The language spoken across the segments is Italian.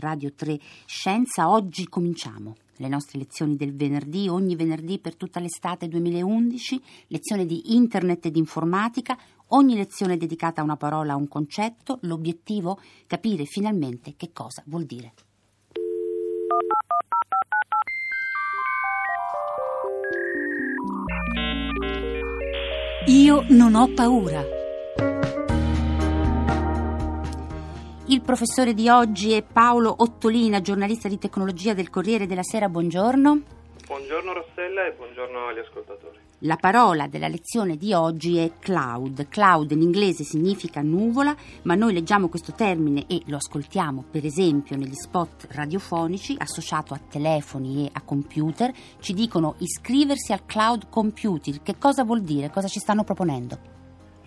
Radio 3 Scienza. Oggi cominciamo le nostre lezioni del venerdì, ogni venerdì per tutta l'estate 2011, lezione di internet e di informatica, ogni lezione dedicata a una parola, a un concetto, l'obiettivo capire finalmente che cosa vuol dire. Io non ho paura. Il professore di oggi è Paolo Ottolina, giornalista di tecnologia del Corriere della Sera. Buongiorno. Buongiorno Rossella e buongiorno agli ascoltatori. La parola della lezione di oggi è cloud. Cloud in inglese significa nuvola, ma noi leggiamo questo termine e lo ascoltiamo per esempio negli spot radiofonici associato a telefoni e a computer. Ci dicono iscriversi al cloud computing. Che cosa vuol dire? Cosa ci stanno proponendo?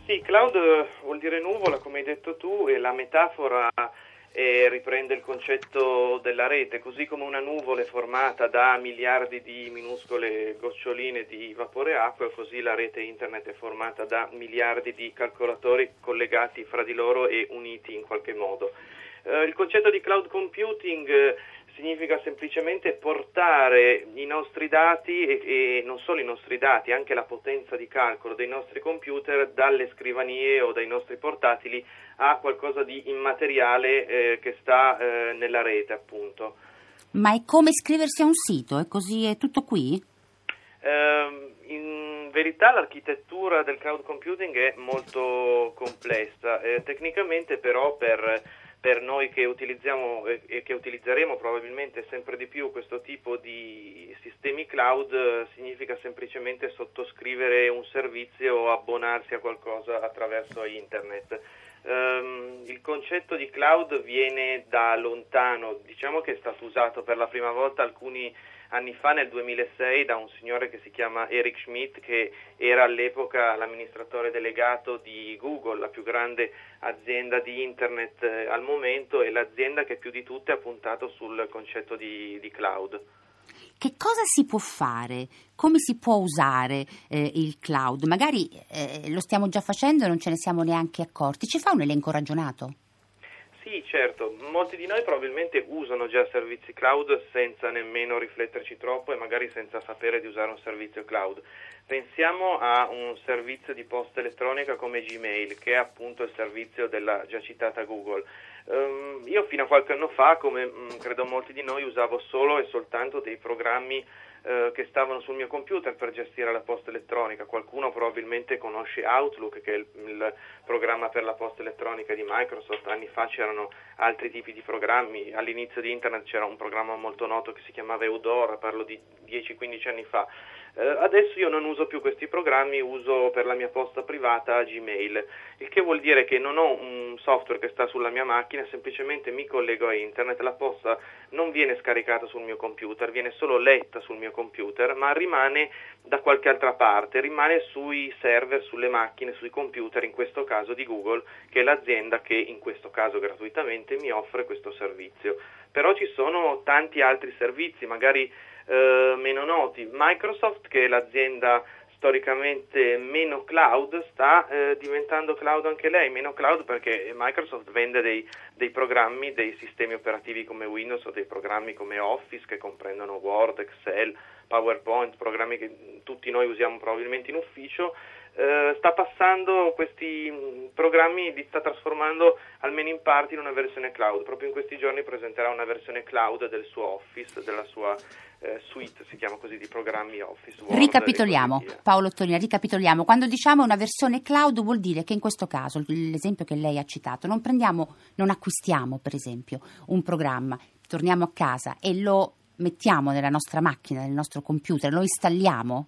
Sì, cloud eh, vuol dire nuvola, come hai detto tu, e la metafora eh, riprende il concetto della rete, così come una nuvola è formata da miliardi di minuscole goccioline di vapore acqua, così la rete internet è formata da miliardi di calcolatori collegati fra di loro e uniti in qualche modo. Eh, il concetto di cloud computing eh, significa semplicemente portare i nostri dati e, e, non solo i nostri dati, anche la potenza di calcolo dei nostri computer dalle scrivanie o dai nostri portatili a qualcosa di immateriale eh, che sta eh, nella rete, appunto. Ma è come iscriversi a un sito? È così? È tutto qui? Eh, in verità l'architettura del cloud computing è molto complessa, eh, tecnicamente però per per noi che utilizziamo e che utilizzeremo probabilmente sempre di più questo tipo di sistemi cloud significa semplicemente sottoscrivere un servizio o abbonarsi a qualcosa attraverso internet. Um, il concetto di cloud viene da lontano, diciamo che è stato usato per la prima volta alcuni anni fa, nel 2006, da un signore che si chiama Eric Schmidt, che era all'epoca l'amministratore delegato di Google, la più grande azienda di internet eh, al momento e l'azienda che più di tutte ha puntato sul concetto di, di cloud. Che cosa si può fare? Come si può usare eh, il cloud? Magari eh, lo stiamo già facendo e non ce ne siamo neanche accorti. Ci fa un elenco ragionato? Sì, certo, molti di noi probabilmente usano già servizi cloud senza nemmeno rifletterci troppo e magari senza sapere di usare un servizio cloud. Pensiamo a un servizio di posta elettronica come Gmail, che è appunto il servizio della già citata Google. Um, io fino a qualche anno fa, come um, credo molti di noi, usavo solo e soltanto dei programmi eh, che stavano sul mio computer per gestire la posta elettronica. Qualcuno probabilmente conosce Outlook, che è il, il, programma per la posta elettronica di Microsoft. Anni fa c'erano altri tipi di programmi. All'inizio di Internet c'era un programma molto noto che si chiamava Eudora, parlo di 10-15 anni fa. Eh, adesso io non uso più questi programmi, uso per la mia posta privata Gmail, il che vuol dire che non ho un software che sta sulla mia macchina, semplicemente mi collego a internet, la posta non viene scaricata sul mio computer, viene solo letta sul mio computer, ma rimane da qualche altra parte, rimane sui server, sulle macchine, sui computer, in questo caso di Google, che è l'azienda che in questo caso gratuitamente mi offre questo servizio. Però ci sono tanti altri servizi, magari eh, meno noti. Microsoft, che è l'azienda storicamente meno cloud, sta eh, diventando cloud anche lei, meno cloud perché Microsoft vende dei, dei, programmi, dei sistemi operativi come Windows o dei programmi come Office che comprendono Word, Excel, PowerPoint, programmi che tutti noi usiamo probabilmente in ufficio eh, sta passando questi mm, programmi, li sta trasformando almeno in parte in una versione cloud. Proprio in questi giorni presenterà una versione cloud del suo Office, della sua eh, suite, si chiama così, di programmi Office. Word, ricapitoliamo, Paolo Tonina, ricapitoliamo. Quando diciamo una versione cloud vuol dire che in questo caso, l'esempio che lei ha citato, non prendiamo, non acquistiamo per esempio un programma, torniamo a casa e lo mettiamo nella nostra macchina, nel nostro computer, lo installiamo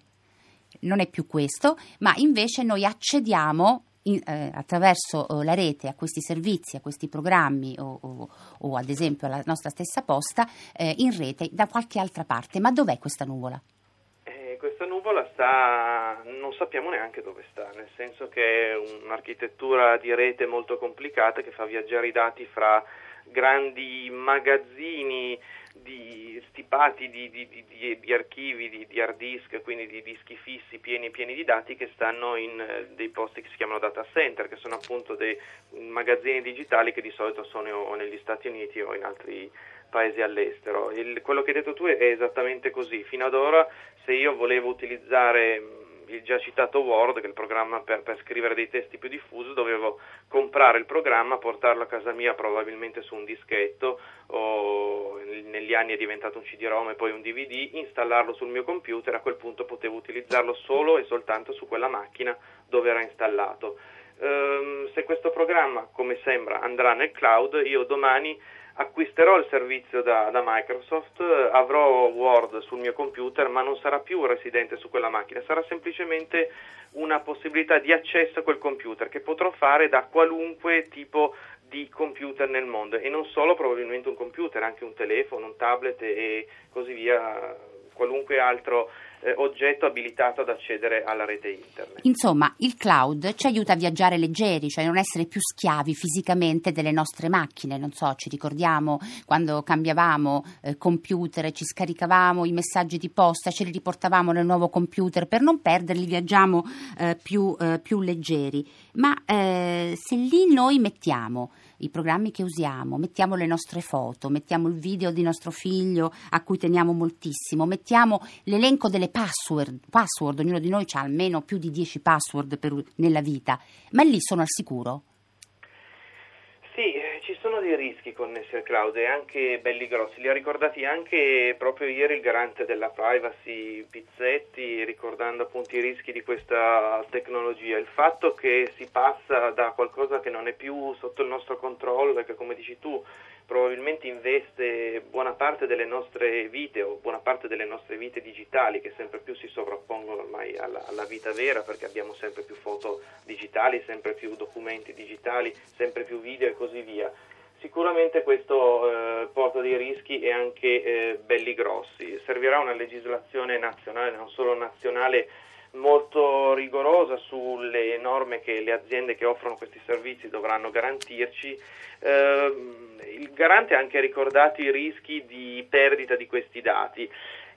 non è più questo, ma invece noi accediamo in, eh, attraverso eh, la rete a questi servizi, a questi programmi o, o, o ad esempio alla nostra stessa posta eh, in rete da qualche altra parte. Ma dov'è questa nuvola? Eh, questa nuvola sta, non sappiamo neanche dove sta, nel senso che è un'architettura di rete molto complicata che fa viaggiare i dati fra grandi magazzini di stipati di, di, di, di archivi, di, hard disk, quindi di dischi fissi pieni pieni di dati che stanno in eh, dei posti che si chiamano data center, che sono appunto dei magazzini digitali che di solito sono o negli Stati Uniti o in altri paesi all'estero. Il, quello che hai detto tu è esattamente così. Fino ad ora se io volevo utilizzare il già citato Word, che è il programma per, per, scrivere dei testi più diffusi, dovevo comprare il programma, portarlo a casa mia probabilmente su un dischetto o negli anni è diventato un CD-ROM e poi un DVD, installarlo sul mio computer, a quel punto potevo utilizzarlo solo e soltanto su quella macchina dove era installato. Ehm, se questo programma, come sembra, andrà nel cloud, io domani acquisterò il servizio da, da, Microsoft, avrò Word sul mio computer, ma non sarà più residente su quella macchina, sarà semplicemente una possibilità di accesso a quel computer che potrò fare da qualunque tipo di computer nel mondo. E non solo probabilmente un computer, anche un telefono, un tablet e così via, qualunque altro eh, oggetto abilitato ad accedere alla rete internet. Insomma, il cloud ci aiuta a viaggiare leggeri, cioè non essere più schiavi fisicamente delle nostre macchine. Non so, ci ricordiamo quando cambiavamo eh, computer ci scaricavamo i messaggi di posta, ce li riportavamo nel nuovo computer per non perderli, viaggiamo eh, più, eh, più, leggeri. Ma eh, se lì noi mettiamo i programmi che usiamo, mettiamo le nostre foto, mettiamo il video di nostro figlio a cui teniamo moltissimo, mettiamo l'elenco delle password, password ognuno di noi ha almeno più di 10 password per, nella vita, ma lì sono al sicuro? Sì, ci sono dei rischi connessi al cloud e anche belli grossi, li ha ricordati anche proprio ieri il garante della privacy Pizzetti ricordando appunto i rischi di questa tecnologia, il fatto che si passa da qualcosa che non è più sotto il nostro controllo e che come dici tu probabilmente investe buona parte delle nostre vite o buona parte delle nostre vite digitali che sempre più si sovrappongono ormai alla, alla, vita vera perché abbiamo sempre più foto digitali, sempre più documenti digitali, sempre più video e così via. Sicuramente questo eh, porta dei rischi e anche eh, belli grossi. Servirà una legislazione nazionale, non solo nazionale, molto rigorosa sulle norme che le aziende che offrono questi servizi dovranno garantirci. Eh, il garante ha anche ricordato i rischi di perdita di questi dati.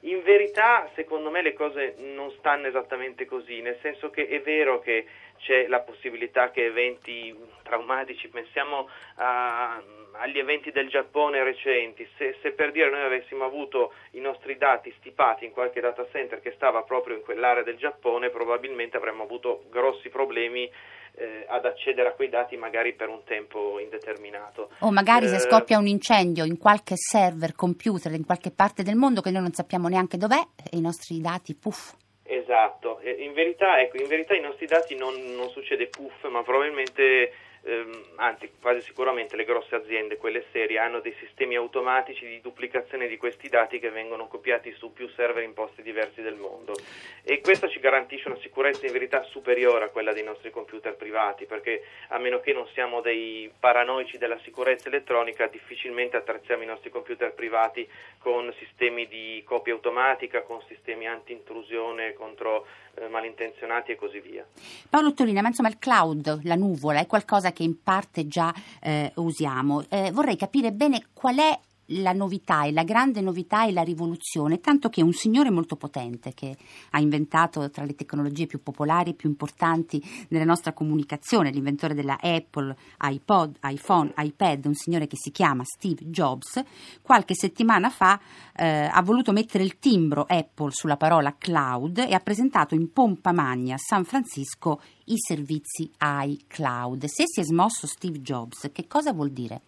In verità, secondo me, le cose non stanno esattamente così, nel senso che è vero che c'è la possibilità che eventi traumatici, pensiamo a, agli eventi del Giappone recenti, se, se, per dire noi avessimo avuto i nostri dati stipati in qualche data center che stava proprio in quell'area del Giappone, probabilmente avremmo avuto grossi problemi eh, ad accedere a quei dati magari per un tempo indeterminato. O magari eh, se scoppia un incendio in qualche server computer in qualche parte del mondo che noi non sappiamo neanche dov'è i nostri dati, puff. Esatto, in verità, ecco, in verità i nostri dati non, non succede puff, ma probabilmente ehm, anzi quasi sicuramente le grosse aziende, quelle serie, hanno dei sistemi automatici di duplicazione di questi dati che vengono copiati su più server in posti diversi del mondo e questo ci garantisce una sicurezza in verità superiore a quella dei nostri computer privati perché a meno che non siamo dei paranoici della sicurezza elettronica difficilmente attrezziamo i nostri computer privati con sistemi di copia automatica, con sistemi anti-intrusione contro eh, malintenzionati e così via. Paolo Tolina, ma insomma il cloud, la nuvola, è qualcosa che in parte già eh, usiamo. Eh, vorrei capire bene qual è la novità e la grande novità e la rivoluzione, tanto che un signore molto potente che ha inventato tra le tecnologie più popolari e più importanti nella nostra comunicazione, l'inventore della Apple, iPod, iPhone, iPad, un signore che si chiama Steve Jobs, qualche settimana fa eh, ha voluto mettere il timbro Apple sulla parola cloud e ha presentato in pompa magna a San Francisco i servizi iCloud. Se si è smosso Steve Jobs, che cosa vuol dire?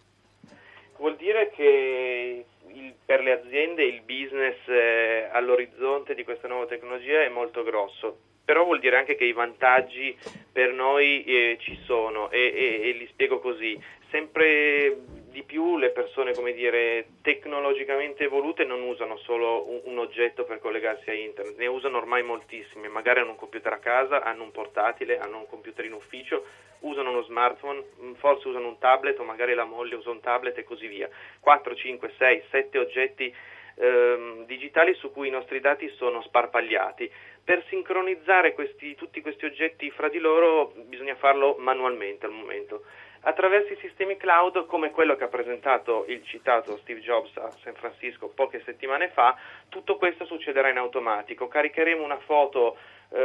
Che il, per le aziende il business eh, all'orizzonte di questa nuova tecnologia è molto grosso, però vuol dire anche che i vantaggi per noi eh, ci sono e, e, e li spiego così. Sempre di più le persone, come dire, tecnologicamente evolute non usano solo un, un, oggetto per collegarsi a internet, ne usano ormai moltissime, magari hanno un computer a casa, hanno un portatile, hanno un computer in ufficio, usano uno smartphone, mm, forse usano un tablet o magari la moglie usa un tablet e così via. 4, 5, 6, 7 oggetti ehm, digitali su cui i nostri dati sono sparpagliati. Per sincronizzare questi, tutti questi oggetti fra di loro bisogna farlo manualmente al momento attraverso i sistemi cloud come quello che ha presentato il citato Steve Jobs a San Francisco poche settimane fa, tutto questo succederà in automatico. Caricheremo una foto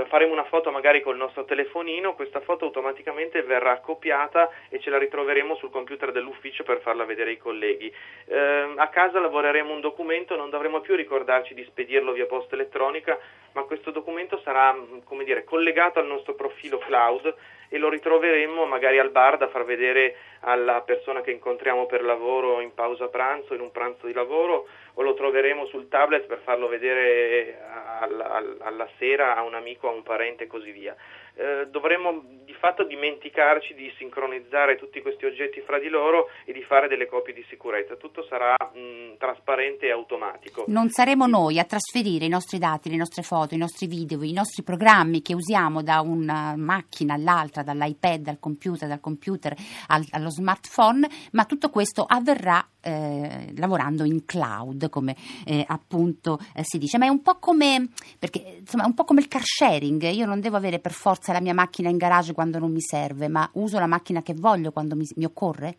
faremo una foto magari col nostro telefonino, questa foto automaticamente verrà copiata e ce la ritroveremo sul computer dell'ufficio per farla vedere ai colleghi. Eh, a casa lavoreremo un documento, non dovremo più ricordarci di spedirlo via posta elettronica, ma questo documento sarà come dire, collegato al nostro profilo cloud e lo ritroveremo magari al bar da far vedere alla persona che incontriamo per lavoro in pausa pranzo, in un pranzo di lavoro, o lo troveremo sul tablet per farlo vedere alla, alla sera a un amico, a un parente e così via. Eh, dovremmo di fatto dimenticarci di sincronizzare tutti questi oggetti fra di loro e di fare delle copie di sicurezza. Tutto sarà mh, trasparente e automatico. Non saremo noi a trasferire i nostri dati, le nostre foto, i nostri video, i nostri programmi che usiamo da una macchina all'altra, dall'iPad al computer, dal computer al, allo smartphone, ma tutto questo avverrà eh, lavorando in cloud, come eh, appunto eh, si dice. Ma è un po' come perché insomma, è un po' come il car sharing. Io non devo avere per forza forza la mia macchina in garage quando non mi serve, ma uso la macchina che voglio quando mi, mi occorre?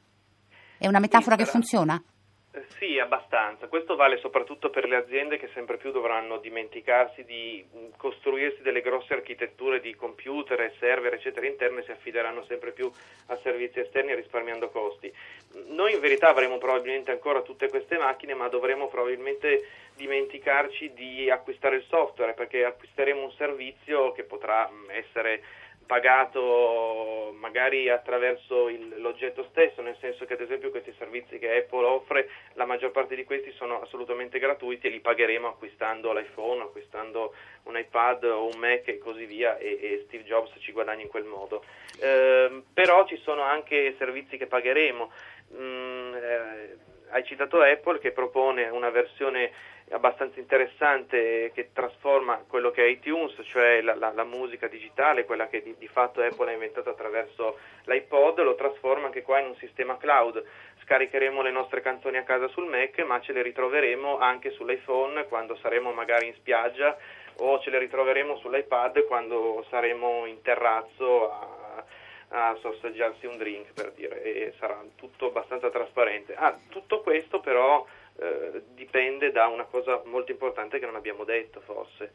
È una metafora sì, che funziona? Eh, sì, abbastanza. Questo vale soprattutto per le aziende che sempre più dovranno dimenticarsi di mm, costruirsi delle grosse architetture di computer, server, eccetera, interne e si affideranno sempre più a servizi esterni risparmiando costi. Noi in verità avremo probabilmente ancora tutte queste macchine, ma dovremo probabilmente dimenticarci di acquistare il software perché acquisteremo un servizio che potrà mm, essere pagato magari attraverso il, l'oggetto stesso, nel senso che ad esempio questi servizi che Apple offre, la maggior parte di questi sono assolutamente gratuiti e li pagheremo acquistando l'iPhone, acquistando un iPad o un Mac e così via e, e Steve Jobs ci guadagna in quel modo. Eh, però ci sono anche servizi che pagheremo. Mm, eh, hai citato Apple che propone una versione abbastanza interessante che trasforma quello che è iTunes, cioè la, la, la musica digitale, quella che di, di, fatto Apple ha inventato attraverso l'iPod, lo trasforma anche qua in un sistema cloud. Scaricheremo le nostre canzoni a casa sul Mac, ma ce le ritroveremo anche sull'iPhone quando saremo magari in spiaggia o ce le ritroveremo sull'iPad quando saremo in terrazzo a a sorseggiarsi un drink per dire e sarà tutto abbastanza trasparente. Ah, tutto questo però eh, dipende da una cosa molto importante che non abbiamo detto forse.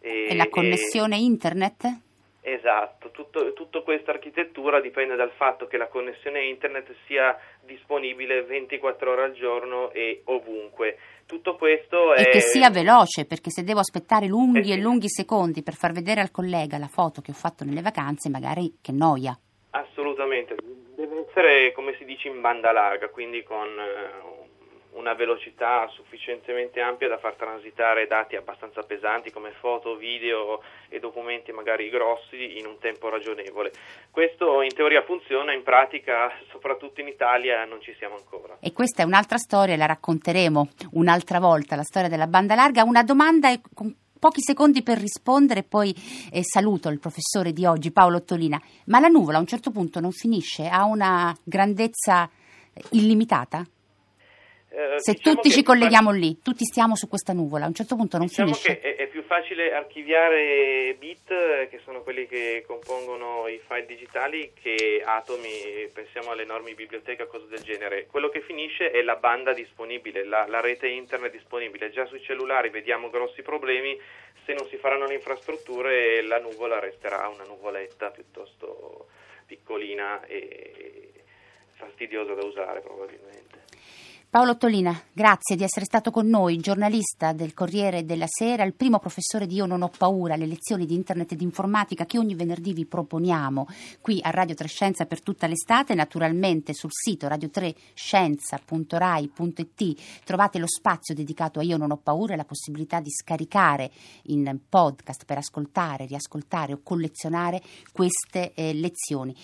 E, la connessione e, internet? Esatto, tutto, tutta questa architettura dipende dal fatto che la connessione internet sia disponibile 24 ore al giorno e ovunque. Tutto questo è... E che sia veloce, perché se devo aspettare lunghi eh sì. e lunghi secondi per far vedere al collega la foto che ho fatto nelle vacanze, magari che noia. Assolutamente, deve essere come si dice in banda larga, quindi con eh, una velocità sufficientemente ampia da far transitare dati abbastanza pesanti come foto, video e documenti magari grossi in un tempo ragionevole. Questo in teoria funziona, in pratica, soprattutto in Italia, non ci siamo ancora. E questa è un'altra storia, la racconteremo un'altra volta, la storia della banda larga. Una domanda con pochi secondi per rispondere, poi eh, saluto il professore di oggi, Paolo Ottolina. Ma la nuvola a un certo punto non finisce? Ha una grandezza illimitata? Eh, Se diciamo tutti ci colleghiamo fa... lì, tutti stiamo su questa nuvola, a un certo punto non diciamo finisce. Che è, è, più facile archiviare bit, eh, che sono quelli che compongono i file digitali, che atomi, pensiamo alle enormi biblioteche o cose del genere. Quello che finisce è la banda disponibile, la, la rete internet disponibile. Già sui cellulari vediamo grossi problemi, se non si faranno le infrastrutture la nuvola resterà una nuvoletta piuttosto piccolina e fastidiosa da usare probabilmente. Paolo Tolina, grazie di essere stato con noi, giornalista del Corriere della Sera, il primo professore di Io non ho paura, le lezioni di internet e di informatica che ogni venerdì vi proponiamo qui a Radio 3 Scienza per tutta l'estate, naturalmente sul sito radio3scienza.rai.it trovate lo spazio dedicato a Io non ho paura e la possibilità di scaricare in podcast per ascoltare, riascoltare o collezionare queste eh, lezioni.